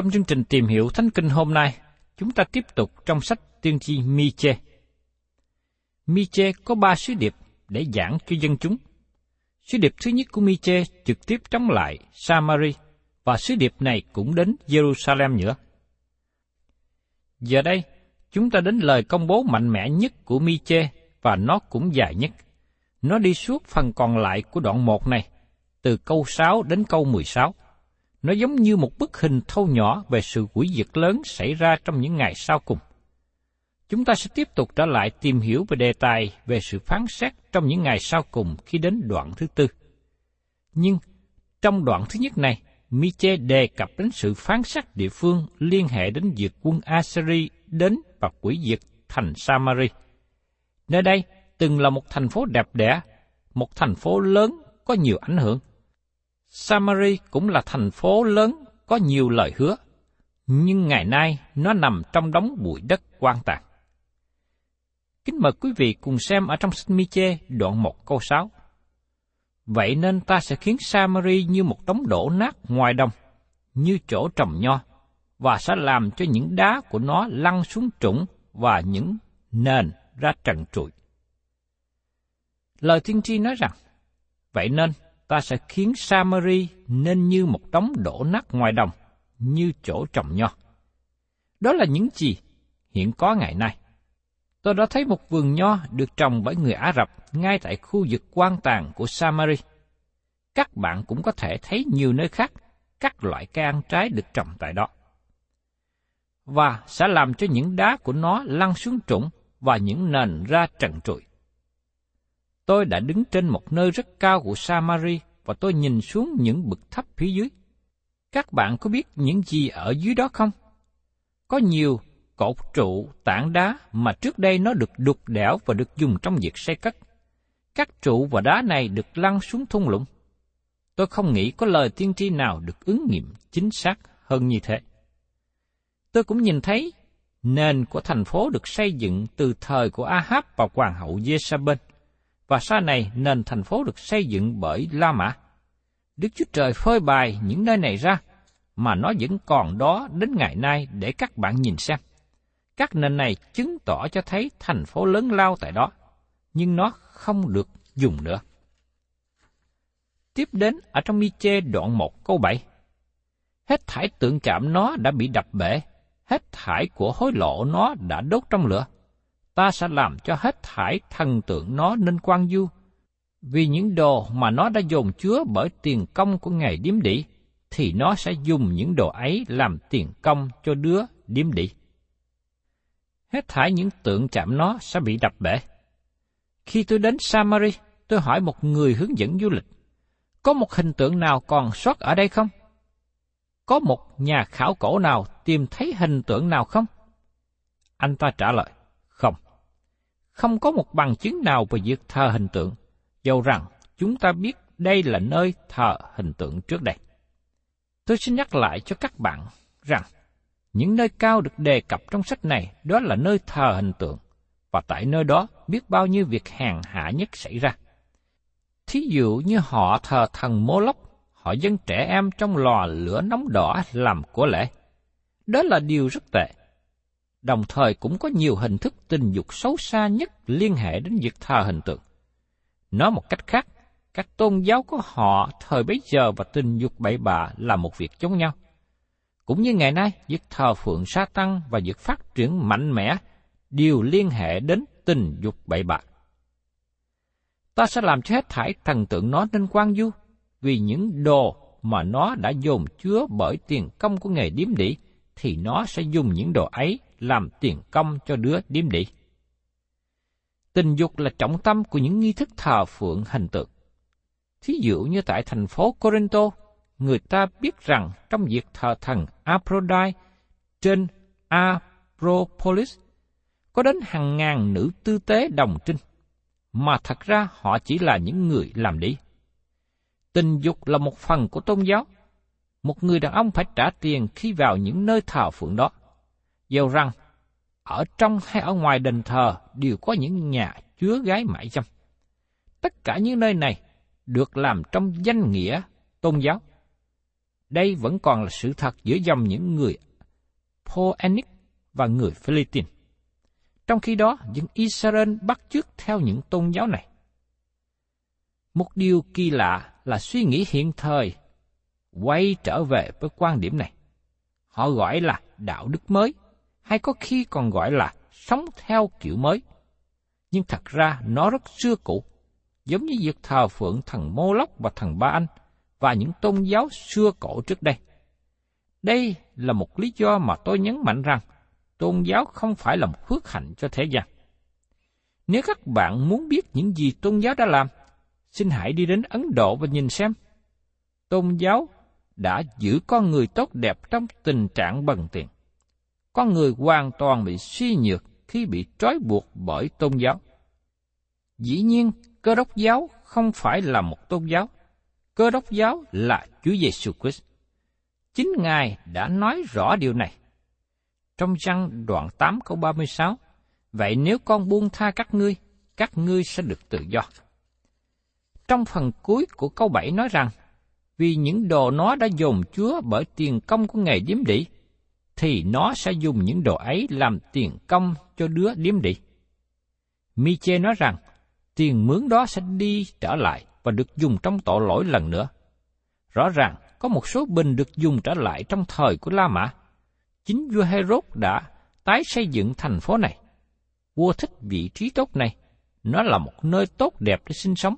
Trong chương trình tìm hiểu Thánh Kinh hôm nay, chúng ta tiếp tục trong sách tiên tri Mi-chê. Mi-chê có ba sứ điệp để giảng cho dân chúng. Sứ điệp thứ nhất của Mi-chê trực tiếp chống lại Samari và sứ điệp này cũng đến Jerusalem nữa. Giờ đây, chúng ta đến lời công bố mạnh mẽ nhất của Mi-chê và nó cũng dài nhất. Nó đi suốt phần còn lại của đoạn 1 này, từ câu 6 đến câu 16. Nó giống như một bức hình thâu nhỏ về sự quỷ diệt lớn xảy ra trong những ngày sau cùng. Chúng ta sẽ tiếp tục trở lại tìm hiểu về đề tài về sự phán xét trong những ngày sau cùng khi đến đoạn thứ tư. Nhưng trong đoạn thứ nhất này, Miche đề cập đến sự phán xét địa phương liên hệ đến việc quân Assyri đến và quỷ diệt thành Samari. Nơi đây từng là một thành phố đẹp đẽ, một thành phố lớn có nhiều ảnh hưởng. Samari cũng là thành phố lớn có nhiều lời hứa, nhưng ngày nay nó nằm trong đống bụi đất quan tàn. Kính mời quý vị cùng xem ở trong sách Mi-chê đoạn 1 câu 6. Vậy nên ta sẽ khiến Samari như một đống đổ nát ngoài đồng, như chỗ trồng nho, và sẽ làm cho những đá của nó lăn xuống trũng và những nền ra trần trụi. Lời tiên tri nói rằng, vậy nên ta sẽ khiến Samari nên như một đống đổ nát ngoài đồng, như chỗ trồng nho. Đó là những gì hiện có ngày nay. Tôi đã thấy một vườn nho được trồng bởi người Ả Rập ngay tại khu vực quan tàn của Samari. Các bạn cũng có thể thấy nhiều nơi khác các loại cây ăn trái được trồng tại đó. Và sẽ làm cho những đá của nó lăn xuống trũng và những nền ra trần trụi. Tôi đã đứng trên một nơi rất cao của Samari và tôi nhìn xuống những bậc thấp phía dưới. Các bạn có biết những gì ở dưới đó không? Có nhiều cột trụ, tảng đá mà trước đây nó được đục đẽo và được dùng trong việc xây cất. Các trụ và đá này được lăn xuống thung lũng. Tôi không nghĩ có lời tiên tri nào được ứng nghiệm chính xác hơn như thế. Tôi cũng nhìn thấy nền của thành phố được xây dựng từ thời của Ahab và hoàng hậu Jezabel và sau này nền thành phố được xây dựng bởi La Mã. Đức Chúa Trời phơi bày những nơi này ra, mà nó vẫn còn đó đến ngày nay để các bạn nhìn xem. Các nền này chứng tỏ cho thấy thành phố lớn lao tại đó, nhưng nó không được dùng nữa. Tiếp đến ở trong mi chê đoạn 1 câu 7. Hết thải tượng chạm nó đã bị đập bể, hết thải của hối lộ nó đã đốt trong lửa. Ta sẽ làm cho hết thải thần tượng nó nên quan du, vì những đồ mà nó đã dồn chứa bởi tiền công của ngày điếm đỉ, thì nó sẽ dùng những đồ ấy làm tiền công cho đứa điếm đỉ. Hết thải những tượng chạm nó sẽ bị đập bể. Khi tôi đến Samari, tôi hỏi một người hướng dẫn du lịch, có một hình tượng nào còn sót ở đây không? Có một nhà khảo cổ nào tìm thấy hình tượng nào không? Anh ta trả lời. Không có một bằng chứng nào về việc thờ hình tượng, dầu rằng chúng ta biết đây là nơi thờ hình tượng trước đây. Tôi xin nhắc lại cho các bạn rằng, những nơi cao được đề cập trong sách này đó là nơi thờ hình tượng, và tại nơi đó biết bao nhiêu việc hèn hạ nhất xảy ra. Thí dụ như họ thờ thần Mô Lốc, họ dân trẻ em trong lò lửa nóng đỏ làm của lễ. Đó là điều rất tệ. Đồng thời cũng có nhiều hình thức tình dục xấu xa nhất liên hệ đến việc thờ hình tượng. Nói một cách khác, các tôn giáo của họ thời bấy giờ và tình dục bậy bạ là một việc giống nhau. Cũng như ngày nay, việc thờ phượng sa tăng và việc phát triển mạnh mẽ đều liên hệ đến tình dục bậy bạ. Ta sẽ làm cho hết thải thần tượng nó nên quan du, vì những đồ mà nó đã dồn chứa bởi tiền công của nghề điếm đỉ, thì nó sẽ dùng những đồ ấy làm tiền công cho đứa điếm đỉ. Tình dục là trọng tâm của những nghi thức thờ phượng hình tượng. Thí dụ như tại thành phố Corinto, người ta biết rằng trong việc thờ thần Aphrodite trên Apropolis có đến hàng ngàn nữ tư tế đồng trinh, mà thật ra họ chỉ là những người làm đi. Tình dục là một phần của tôn giáo. Một người đàn ông phải trả tiền khi vào những nơi thờ phượng đó gieo rằng, ở trong hay ở ngoài đền thờ đều có những nhà chứa gái mại dâm. Tất cả những nơi này được làm trong danh nghĩa tôn giáo. Đây vẫn còn là sự thật giữa dòng những người Poenic và người Philippines. Trong khi đó, những Israel bắt chước theo những tôn giáo này. Một điều kỳ lạ là suy nghĩ hiện thời quay trở về với quan điểm này. Họ gọi là đạo đức mới, hay có khi còn gọi là sống theo kiểu mới. Nhưng thật ra nó rất xưa cũ, giống như việc thờ phượng thần Mô Lốc và thần Ba Anh và những tôn giáo xưa cổ trước đây. Đây là một lý do mà tôi nhấn mạnh rằng tôn giáo không phải là một phước hạnh cho thế gian. Nếu các bạn muốn biết những gì tôn giáo đã làm, xin hãy đi đến Ấn Độ và nhìn xem. Tôn giáo đã giữ con người tốt đẹp trong tình trạng bần tiền. Con người hoàn toàn bị suy nhược khi bị trói buộc bởi tôn giáo. Dĩ nhiên, cơ đốc giáo không phải là một tôn giáo. Cơ đốc giáo là Chúa Giêsu Christ. Chính Ngài đã nói rõ điều này. Trong răng đoạn 8 câu 36, Vậy nếu con buông tha các ngươi, các ngươi sẽ được tự do. Trong phần cuối của câu 7 nói rằng, vì những đồ nó đã dồn chúa bởi tiền công của ngài điếm đỉ, thì nó sẽ dùng những đồ ấy làm tiền công cho đứa điếm đỉ. Miche nói rằng, tiền mướn đó sẽ đi trở lại và được dùng trong tội lỗi lần nữa. Rõ ràng, có một số bình được dùng trở lại trong thời của La Mã. Chính vua Herod đã tái xây dựng thành phố này. Vua thích vị trí tốt này, nó là một nơi tốt đẹp để sinh sống.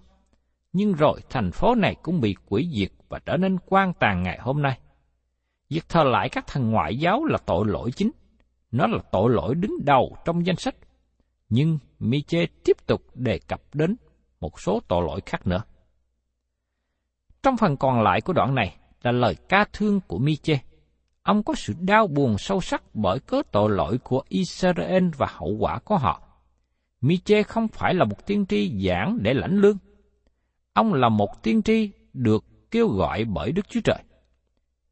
Nhưng rồi thành phố này cũng bị quỷ diệt và trở nên quan tàn ngày hôm nay. Việc thờ lại các thần ngoại giáo là tội lỗi chính. Nó là tội lỗi đứng đầu trong danh sách. Nhưng Miche tiếp tục đề cập đến một số tội lỗi khác nữa. Trong phần còn lại của đoạn này là lời ca thương của Miche. Ông có sự đau buồn sâu sắc bởi cớ tội lỗi của Israel và hậu quả của họ. Miche không phải là một tiên tri giảng để lãnh lương. Ông là một tiên tri được kêu gọi bởi Đức Chúa Trời.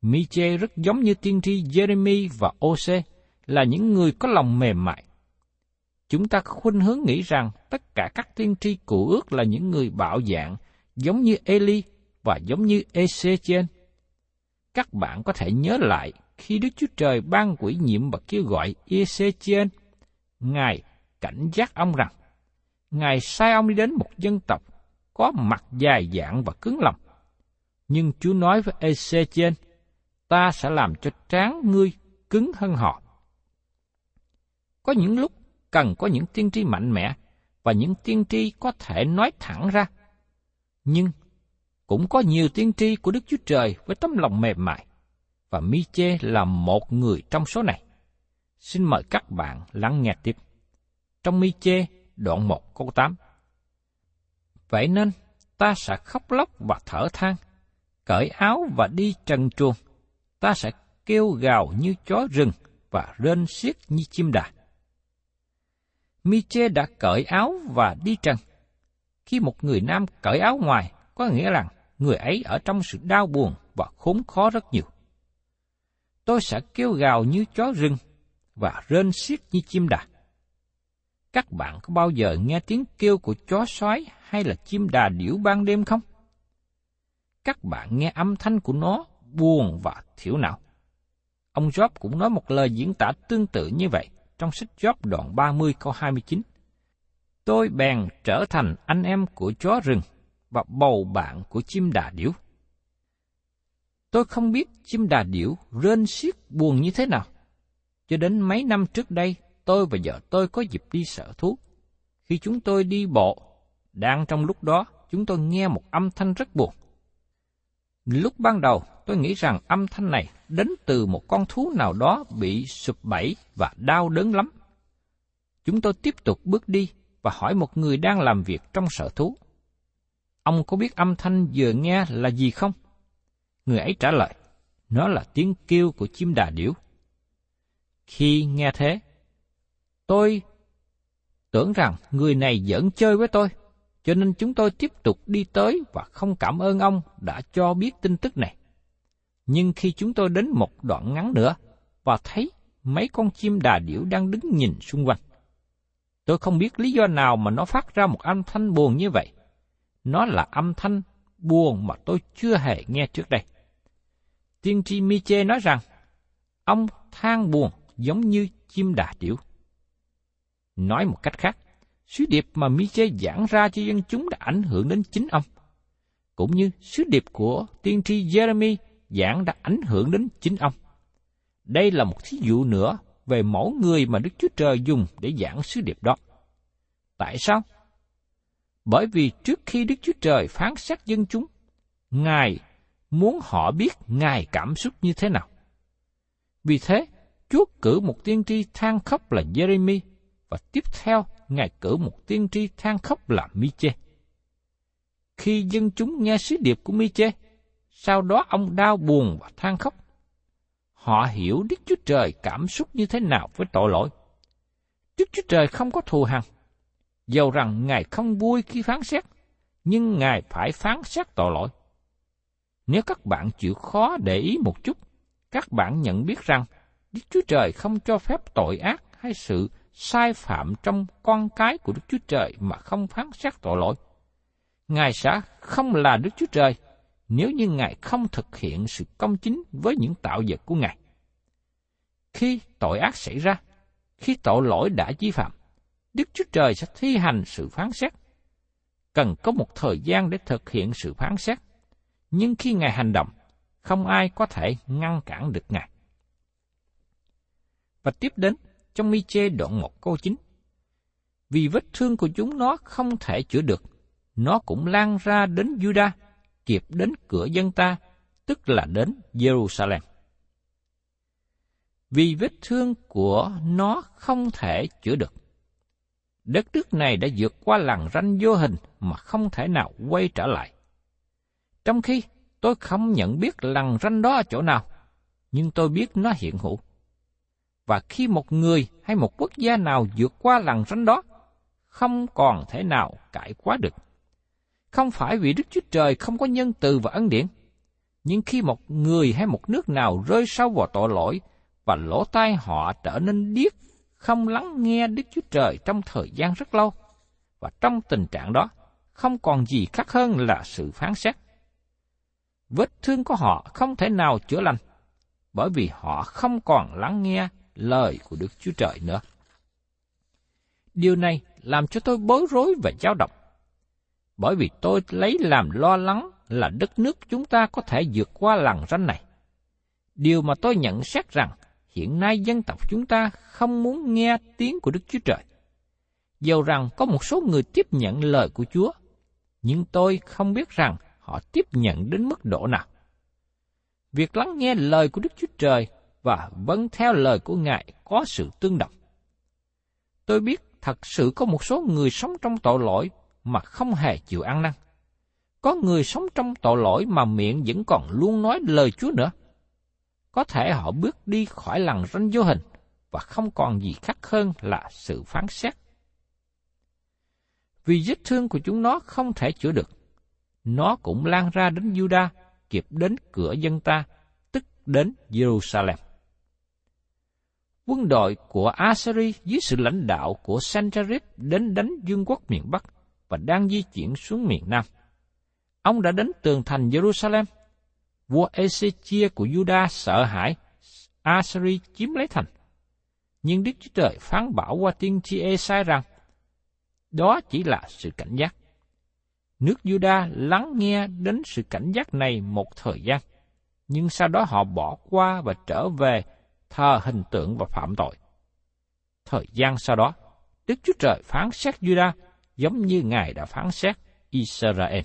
Miche rất giống như tiên tri Jeremy và Ose là những người có lòng mềm mại. Chúng ta có khuynh hướng nghĩ rằng tất cả các tiên tri cũ ước là những người bạo dạng, giống như Eli và giống như Ezechiel. Các bạn có thể nhớ lại khi Đức Chúa Trời ban quỷ nhiệm và kêu gọi Ezechiel, Ngài cảnh giác ông rằng, Ngài sai ông đi đến một dân tộc có mặt dài dạng và cứng lòng. Nhưng Chúa nói với Ezechiel, ta sẽ làm cho trán ngươi cứng hơn họ. Có những lúc cần có những tiên tri mạnh mẽ và những tiên tri có thể nói thẳng ra. Nhưng cũng có nhiều tiên tri của Đức Chúa Trời với tấm lòng mềm mại, và mi chê là một người trong số này. Xin mời các bạn lắng nghe tiếp. Trong mi chê đoạn 1 câu 8 Vậy nên ta sẽ khóc lóc và thở than, cởi áo và đi trần truồng. Ta sẽ kêu gào như chó rừng và rên xiết như chim đà. Miche đã cởi áo và đi trần. Khi một người nam cởi áo ngoài, có nghĩa rằng người ấy ở trong sự đau buồn và khốn khó rất nhiều. Tôi sẽ kêu gào như chó rừng và rên xiết như chim đà. Các bạn có bao giờ nghe tiếng kêu của chó sói hay là chim đà điểu ban đêm không? Các bạn nghe âm thanh của nó buồn và thiểu não. Ông Job cũng nói một lời diễn tả tương tự như vậy trong sách Job đoạn 30 câu 29. Tôi bèn trở thành anh em của chó rừng và bầu bạn của chim đà điểu. Tôi không biết chim đà điểu rên xiết buồn như thế nào. Cho đến mấy năm trước đây, tôi và vợ tôi có dịp đi sở thú. Khi chúng tôi đi bộ, đang trong lúc đó, chúng tôi nghe một âm thanh rất buồn. Lúc ban đầu, tôi nghĩ rằng âm thanh này đến từ một con thú nào đó bị sụp bẫy và đau đớn lắm. Chúng tôi tiếp tục bước đi và hỏi một người đang làm việc trong sở thú. Ông có biết âm thanh vừa nghe là gì không? Người ấy trả lời, nó là tiếng kêu của chim đà điểu. Khi nghe thế, tôi tưởng rằng người này giỡn chơi với tôi, cho nên chúng tôi tiếp tục đi tới và không cảm ơn ông đã cho biết tin tức này. Nhưng khi chúng tôi đến một đoạn ngắn nữa và thấy mấy con chim đà điểu đang đứng nhìn xung quanh, tôi không biết lý do nào mà nó phát ra một âm thanh buồn như vậy. Nó là âm thanh buồn mà tôi chưa hề nghe trước đây. Tiên tri Miche nói rằng, ông than buồn giống như chim đà điểu. Nói một cách khác, sứ điệp mà Miche giảng ra cho dân chúng đã ảnh hưởng đến chính ông, cũng như sứ điệp của tiên tri Jeremy giảng đã ảnh hưởng đến chính ông. Đây là một thí dụ nữa về mẫu người mà Đức Chúa Trời dùng để giảng sứ điệp đó. Tại sao? Bởi vì trước khi Đức Chúa Trời phán xét dân chúng, Ngài muốn họ biết Ngài cảm xúc như thế nào. Vì thế, Chúa cử một tiên tri than khóc là Jeremy, và tiếp theo Ngài cử một tiên tri than khóc là Miche. Khi dân chúng nghe sứ điệp của Miche, sau đó ông đau buồn và than khóc. Họ hiểu Đức Chúa Trời cảm xúc như thế nào với tội lỗi. Đức Chúa Trời không có thù hằn. Dầu rằng Ngài không vui khi phán xét, nhưng Ngài phải phán xét tội lỗi. Nếu các bạn chịu khó để ý một chút, các bạn nhận biết rằng Đức Chúa Trời không cho phép tội ác hay sự sai phạm trong con cái của Đức Chúa Trời mà không phán xét tội lỗi. Ngài sẽ không là Đức Chúa Trời nếu như Ngài không thực hiện sự công chính với những tạo vật của Ngài. Khi tội ác xảy ra, khi tội lỗi đã vi phạm, Đức Chúa Trời sẽ thi hành sự phán xét. Cần có một thời gian để thực hiện sự phán xét, nhưng khi Ngài hành động, không ai có thể ngăn cản được Ngài. Và tiếp đến, trong mi chê đoạn 1 câu 9. Vì vết thương của chúng nó không thể chữa được, nó cũng lan ra đến Judah, kịp đến cửa dân ta, tức là đến Jerusalem. Vì vết thương của nó không thể chữa được. Đất nước này đã vượt qua làng ranh vô hình mà không thể nào quay trở lại. Trong khi tôi không nhận biết làng ranh đó ở chỗ nào, nhưng tôi biết nó hiện hữu. Và khi một người hay một quốc gia nào vượt qua làng ranh đó, không còn thể nào cải quá được không phải vì Đức Chúa Trời không có nhân từ và ân điển, nhưng khi một người hay một nước nào rơi sâu vào tội lỗi và lỗ tai họ trở nên điếc, không lắng nghe Đức Chúa Trời trong thời gian rất lâu, và trong tình trạng đó, không còn gì khác hơn là sự phán xét. Vết thương của họ không thể nào chữa lành, bởi vì họ không còn lắng nghe lời của Đức Chúa Trời nữa. Điều này làm cho tôi bối rối và dao động bởi vì tôi lấy làm lo lắng là đất nước chúng ta có thể vượt qua làng ranh này. Điều mà tôi nhận xét rằng hiện nay dân tộc chúng ta không muốn nghe tiếng của Đức Chúa Trời. Dầu rằng có một số người tiếp nhận lời của Chúa, nhưng tôi không biết rằng họ tiếp nhận đến mức độ nào. Việc lắng nghe lời của Đức Chúa Trời và vâng theo lời của Ngài có sự tương đồng. Tôi biết thật sự có một số người sống trong tội lỗi mà không hề chịu ăn năn. Có người sống trong tội lỗi mà miệng vẫn còn luôn nói lời Chúa nữa. Có thể họ bước đi khỏi lằn ranh vô hình và không còn gì khác hơn là sự phán xét. Vì vết thương của chúng nó không thể chữa được, nó cũng lan ra đến Juda, kịp đến cửa dân ta, tức đến Jerusalem. Quân đội của Assyri dưới sự lãnh đạo của Sennacherib đến đánh vương quốc miền Bắc và đang di chuyển xuống miền Nam. Ông đã đến tường thành Jerusalem. Vua Ezechia của Juda sợ hãi Assyri chiếm lấy thành. Nhưng Đức Chúa Trời phán bảo qua tiên tri Esai rằng, đó chỉ là sự cảnh giác. Nước Juda lắng nghe đến sự cảnh giác này một thời gian, nhưng sau đó họ bỏ qua và trở về thờ hình tượng và phạm tội. Thời gian sau đó, Đức Chúa Trời phán xét Juda giống như Ngài đã phán xét Israel.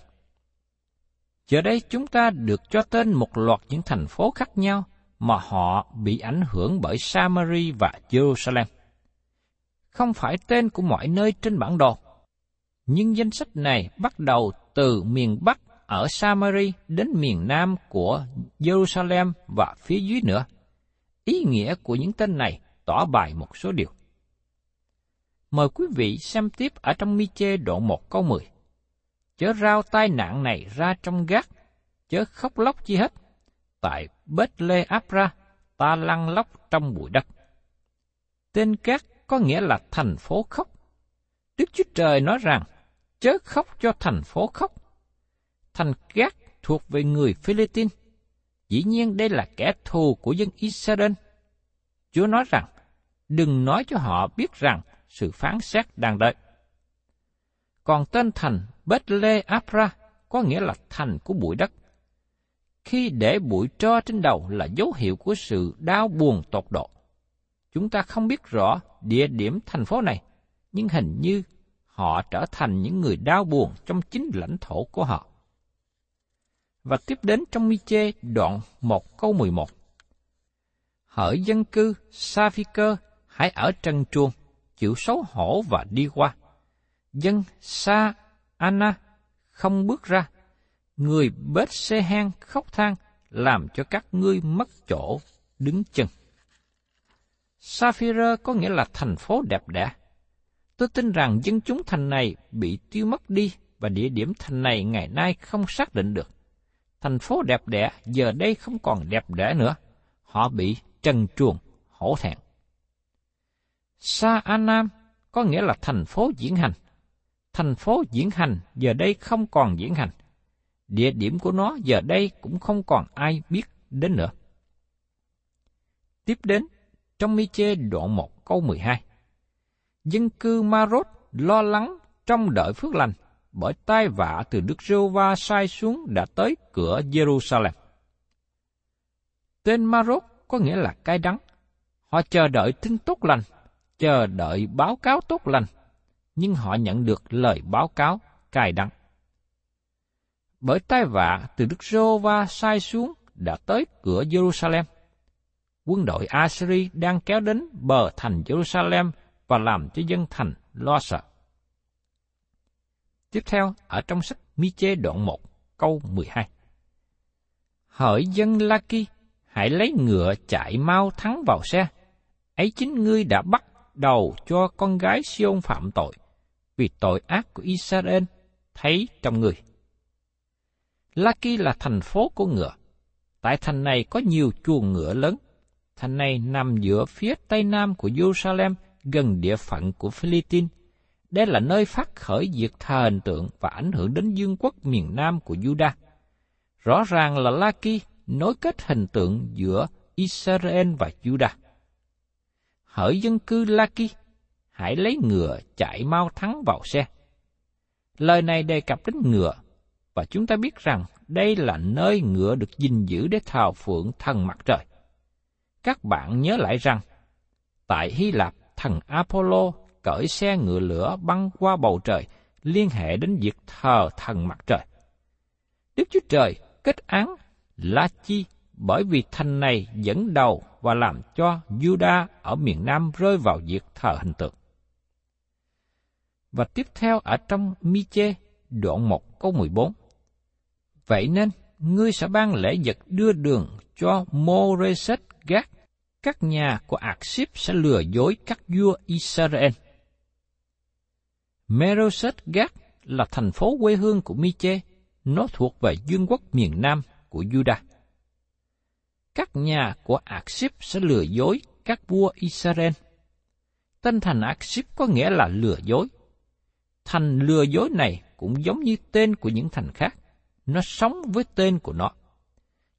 Giờ đây chúng ta được cho tên một loạt những thành phố khác nhau mà họ bị ảnh hưởng bởi Samari và Jerusalem. Không phải tên của mọi nơi trên bản đồ, nhưng danh sách này bắt đầu từ miền Bắc ở Samari đến miền Nam của Jerusalem và phía dưới nữa. Ý nghĩa của những tên này tỏ bài một số điều. Mời quý vị xem tiếp ở trong mi chê đoạn 1 câu 10. Chớ rao tai nạn này ra trong gác, chớ khóc lóc chi hết. Tại Bết Lê Áp Ra, ta lăn lóc trong bụi đất. Tên gác có nghĩa là thành phố khóc. Đức Chúa Trời nói rằng, chớ khóc cho thành phố khóc. Thành gác thuộc về người Philippines. Dĩ nhiên đây là kẻ thù của dân Israel. Chúa nói rằng, đừng nói cho họ biết rằng sự phán xét đang đợi. Còn tên thành Bethle Apra có nghĩa là thành của bụi đất. Khi để bụi tro trên đầu là dấu hiệu của sự đau buồn tột độ. Chúng ta không biết rõ địa điểm thành phố này, nhưng hình như họ trở thành những người đau buồn trong chính lãnh thổ của họ. Và tiếp đến trong mi chê đoạn 1 câu 11. Hỡi dân cư Sa-phi-cơ, hãy ở trần truồng, chịu xấu hổ và đi qua. Dân Sa Anna không bước ra, người bết xe hang khóc than làm cho các ngươi mất chỗ đứng chân. Sapphire có nghĩa là thành phố đẹp đẽ. Tôi tin rằng dân chúng thành này bị tiêu mất đi và địa điểm thành này ngày nay không xác định được. Thành phố đẹp đẽ giờ đây không còn đẹp đẽ nữa. Họ bị trần truồng, hổ thẹn. Sa Anam có nghĩa là thành phố diễn hành. Thành phố diễn hành giờ đây không còn diễn hành. Địa điểm của nó giờ đây cũng không còn ai biết đến nữa. Tiếp đến, trong mi chê đoạn 1 câu 12. Dân cư Marot lo lắng trong đợi phước lành, bởi tai vạ từ Đức Rô Va sai xuống đã tới cửa Jerusalem. Tên Marot có nghĩa là cay đắng. Họ chờ đợi tin tốt lành chờ đợi báo cáo tốt lành, nhưng họ nhận được lời báo cáo cài đắng. Bởi tai vạ từ Đức Rô Va sai xuống đã tới cửa Jerusalem. Quân đội Assyri đang kéo đến bờ thành Jerusalem và làm cho dân thành lo sợ. Tiếp theo, ở trong sách Mi-chê đoạn 1, câu 12. Hỡi dân Laki, hãy lấy ngựa chạy mau thắng vào xe. Ấy chính ngươi đã bắt đầu cho con gái Siôn phạm tội, vì tội ác của Israel thấy trong người. Laki là thành phố của ngựa. Tại thành này có nhiều chuồng ngựa lớn. Thành này nằm giữa phía tây nam của Jerusalem, gần địa phận của Philippines. Đây là nơi phát khởi việc thờ hình tượng và ảnh hưởng đến dương quốc miền nam của Judah. Rõ ràng là Laki nối kết hình tượng giữa Israel và Judah hỡi dân cư Laki, hãy lấy ngựa chạy mau thắng vào xe. Lời này đề cập đến ngựa, và chúng ta biết rằng đây là nơi ngựa được gìn giữ để thờ phượng thần mặt trời. Các bạn nhớ lại rằng, tại Hy Lạp, thần Apollo cởi xe ngựa lửa băng qua bầu trời, liên hệ đến việc thờ thần mặt trời. Đức Chúa Trời kết án La Chi bởi vì thành này dẫn đầu và làm cho Juda ở miền Nam rơi vào việc thờ hình tượng. Và tiếp theo ở trong Mi-chê, đoạn 1 câu 14. Vậy nên, ngươi sẽ ban lễ vật đưa đường cho Moreset Gác. Các nhà của Ạc sẽ lừa dối các vua Israel. Meroset Gác là thành phố quê hương của Miche, nó thuộc về vương quốc miền Nam của Judah các nhà của Akship sẽ lừa dối các vua Israel. Tên thành Akship có nghĩa là lừa dối. Thành lừa dối này cũng giống như tên của những thành khác. Nó sống với tên của nó.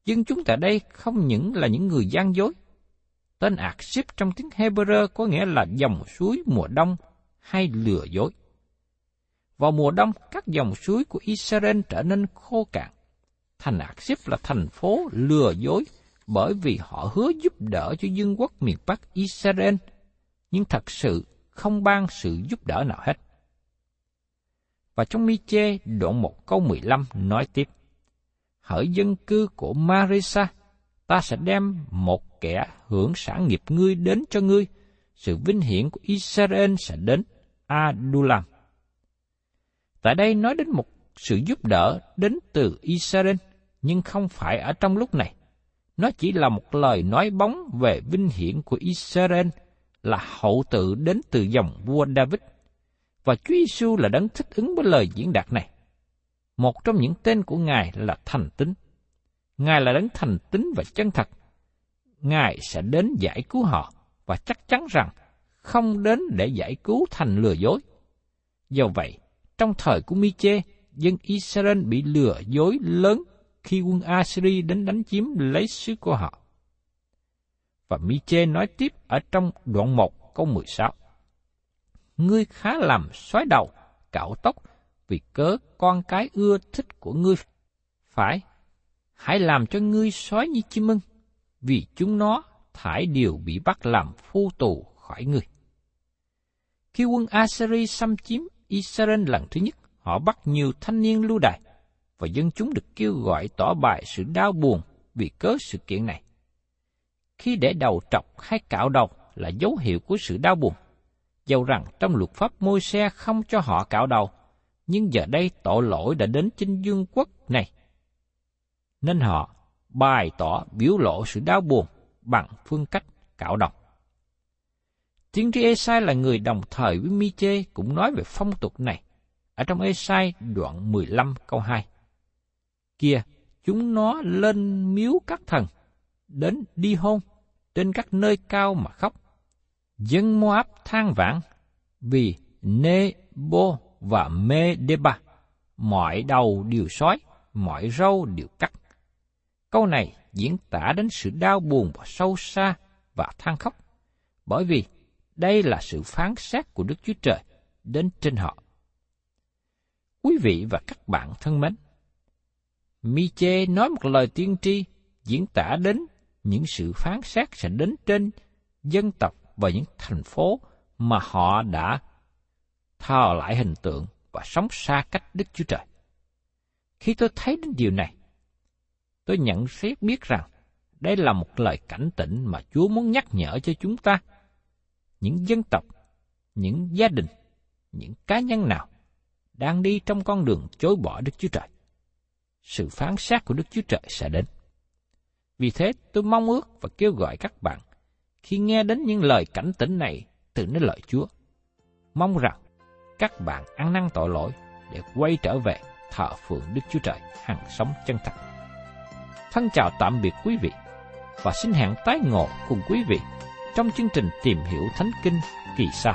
Nhưng chúng tại đây không những là những người gian dối. Tên Akship trong tiếng Hebrew có nghĩa là dòng suối mùa đông hay lừa dối. Vào mùa đông, các dòng suối của Israel trở nên khô cạn. Thành Akship là thành phố lừa dối bởi vì họ hứa giúp đỡ cho dân quốc miền Bắc Israel, nhưng thật sự không ban sự giúp đỡ nào hết. Và trong mi chê đoạn 1 câu 15 nói tiếp, Hỡi dân cư của Marisa, ta sẽ đem một kẻ hưởng sản nghiệp ngươi đến cho ngươi, sự vinh hiển của Israel sẽ đến Adulam. Tại đây nói đến một sự giúp đỡ đến từ Israel, nhưng không phải ở trong lúc này. Nó chỉ là một lời nói bóng về vinh hiển của Israel là hậu tự đến từ dòng vua David. Và Chúa Giêsu là đấng thích ứng với lời diễn đạt này. Một trong những tên của Ngài là thành tín. Ngài là đấng thành tín và chân thật. Ngài sẽ đến giải cứu họ và chắc chắn rằng không đến để giải cứu thành lừa dối. Do vậy, trong thời của Mi-chê, dân Israel bị lừa dối lớn khi quân Assyri đến đánh chiếm lấy xứ của họ. Và Miche nói tiếp ở trong đoạn 1 câu 16. Ngươi khá làm xoái đầu, cạo tóc, vì cớ con cái ưa thích của ngươi. Phải, hãy làm cho ngươi xoái như chim ưng, vì chúng nó thải đều bị bắt làm phu tù khỏi ngươi. Khi quân Assyri xâm chiếm Israel lần thứ nhất, họ bắt nhiều thanh niên lưu đày và dân chúng được kêu gọi tỏ bài sự đau buồn vì cớ sự kiện này. Khi để đầu trọc hay cạo đầu là dấu hiệu của sự đau buồn. Dầu rằng trong luật pháp môi xe không cho họ cạo đầu, nhưng giờ đây tội lỗi đã đến trên dương quốc này. Nên họ bày tỏ biểu lộ sự đau buồn bằng phương cách cạo đầu. Tiên tri Esai là người đồng thời với Mi-chê cũng nói về phong tục này ở trong Esai đoạn 15 câu 2 kia chúng nó lên miếu các thần, đến đi hôn, trên các nơi cao mà khóc. Dân Moab than vãn vì Nebo và Medeba, mọi đầu đều sói, mọi râu đều cắt. Câu này diễn tả đến sự đau buồn và sâu xa và than khóc, bởi vì đây là sự phán xét của Đức Chúa Trời đến trên họ. Quý vị và các bạn thân mến, Miche nói một lời tiên tri diễn tả đến những sự phán xét sẽ đến trên dân tộc và những thành phố mà họ đã thờ lại hình tượng và sống xa cách Đức Chúa Trời. Khi tôi thấy đến điều này, tôi nhận xét biết rằng đây là một lời cảnh tỉnh mà Chúa muốn nhắc nhở cho chúng ta. Những dân tộc, những gia đình, những cá nhân nào đang đi trong con đường chối bỏ Đức Chúa Trời sự phán xét của Đức Chúa Trời sẽ đến. Vì thế, tôi mong ước và kêu gọi các bạn, khi nghe đến những lời cảnh tỉnh này từ nơi lời Chúa. Mong rằng các bạn ăn năn tội lỗi để quay trở về thờ phượng Đức Chúa Trời hằng sống chân thật. Thân chào tạm biệt quý vị và xin hẹn tái ngộ cùng quý vị trong chương trình tìm hiểu Thánh Kinh kỳ sau.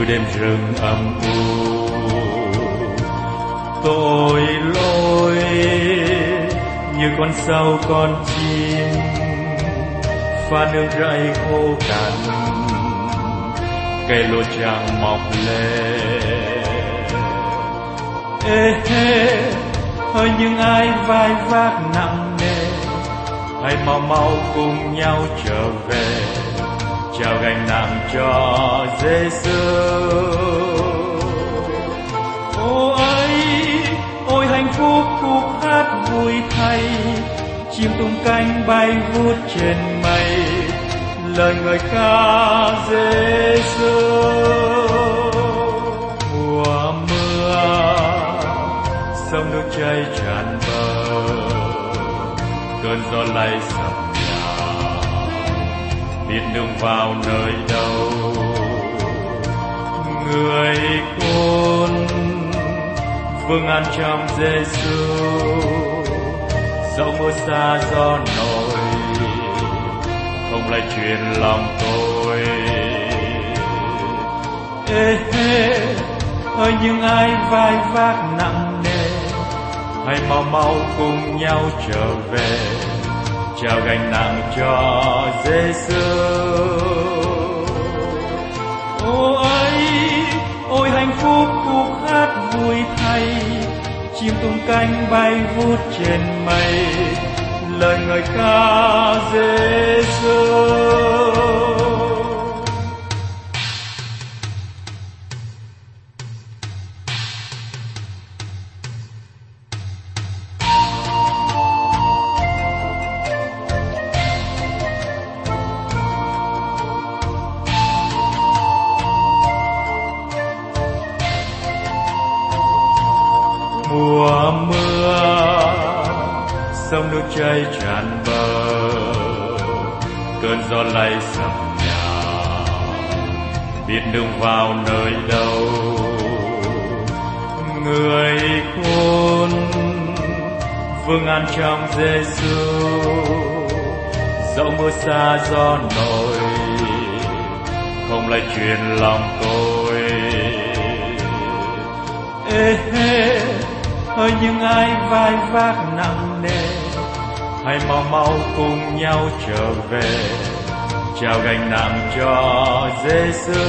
Nhiều đêm rừng âm u. Tội lỗi như con sâu con chim, pha nước rẫy khô cằn. Cây lúa chẳng mọc lên ê, hê hỡi những ai vai vác nặng nề, hãy mau mau cùng nhau trở về trao gánh nặng cho Giêsu ô ấy ôi hạnh phúc khúc hát vui thay chim tung cánh bay vút trên mây, lời người ca Giêsu mùa mưa, sông nước chảy tràn bờ, cơn gió lay sầu biết đường vào nơi đâu. Người con vương an trong Giêsu dẫu mưa xa gió nổi, không lại truyền lòng tôi. Ê hê ơi, những ai vai vác nặng nề, hãy mau mau cùng nhau trở về trao gánh nặng cho Giêsu ô ấy ôi, hạnh phúc khúc hát vui thay, chim tung cánh bay vút trên mây, lời người ca Giêsu cháy tràn bờ. Cơn gió lay sập nhà, biết đường vào nơi đâu. Người khôn, vương an trong Giêsu dẫu mưa xa gió nổi, không lại truyền lòng tôi. Ê hê hỡi những ai vai vác nặng nề hãy mau mau cùng nhau trở về. Trao gánh nặng cho Giêsu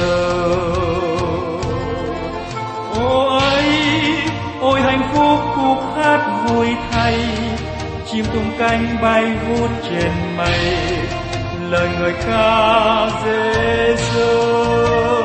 Ôi, ôi hạnh phúc khúc hát vui thay. Chim tung cánh bay vút trên mây. Lời người ca Giêsu